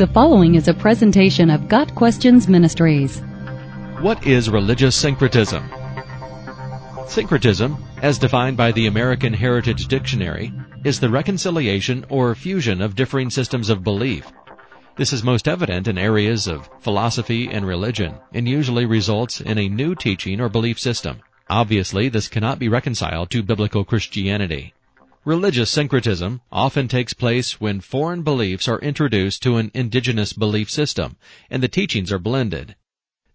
The following is a presentation of Got Questions Ministries. What is religious syncretism? Syncretism, as defined by the American Heritage Dictionary, is the reconciliation or fusion of differing systems of belief. This is most evident in areas of philosophy and religion, and usually results in a new teaching or belief system. Obviously, this cannot be reconciled to biblical Christianity. Religious syncretism often takes place when foreign beliefs are introduced to an indigenous belief system, and the teachings are blended.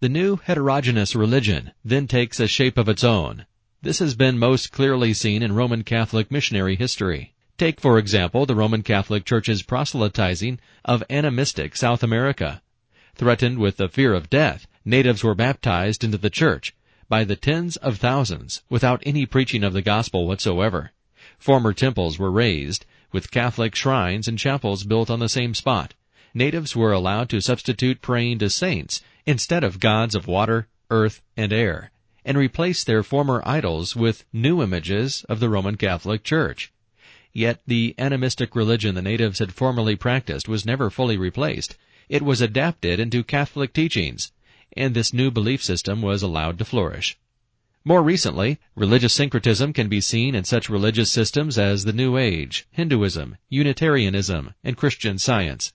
The new heterogeneous religion then takes a shape of its own. This has been most clearly seen in Roman Catholic missionary history. Take, for example, the Roman Catholic Church's proselytizing of animistic South America. Threatened with the fear of death, natives were baptized into the church by the tens of thousands without any preaching of the gospel whatsoever. Former temples were razed, with Catholic shrines and chapels built on the same spot. Natives were allowed to substitute praying to saints instead of gods of water, earth, and air, and replace their former idols with new images of the Roman Catholic Church. Yet the animistic religion the natives had formerly practiced was never fully replaced. It was adapted into Catholic teachings, and this new belief system was allowed to flourish. More recently, religious syncretism can be seen in such religious systems as the New Age, Hinduism, Unitarianism, and Christian Science.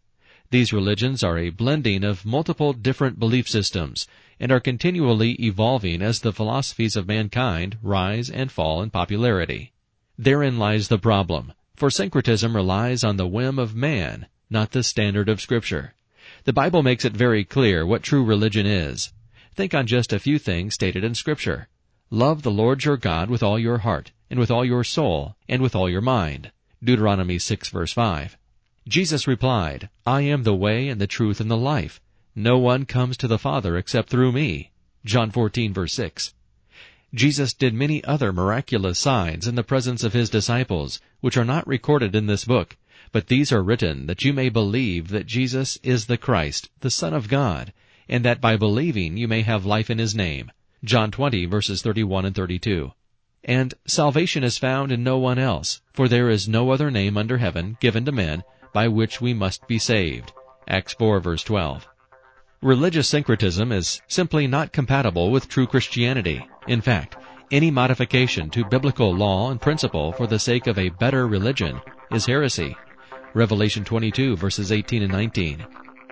These religions are a blending of multiple different belief systems and are continually evolving as the philosophies of mankind rise and fall in popularity. Therein lies the problem, for syncretism relies on the whim of man, not the standard of Scripture. The Bible makes it very clear what true religion is. Think on just a few things stated in Scripture. Love the Lord your God with all your heart, and with all your soul, and with all your mind. Deuteronomy 6 verse 5. Jesus replied, I am the way and the truth and the life. No one comes to the Father except through me. John 14 verse 6. Jesus did many other miraculous signs in the presence of his disciples, which are not recorded in this book, but these are written that you may believe that Jesus is the Christ, the Son of God, and that by believing you may have life in his name. John 20 verses 31 and 32. And salvation is found in no one else, for there is no other name under heaven given to men by which we must be saved. Acts 4 verse 12. Religious syncretism is simply not compatible with true Christianity. In fact, any modification to biblical law and principle for the sake of a better religion is heresy. Revelation 22 verses 18 and 19.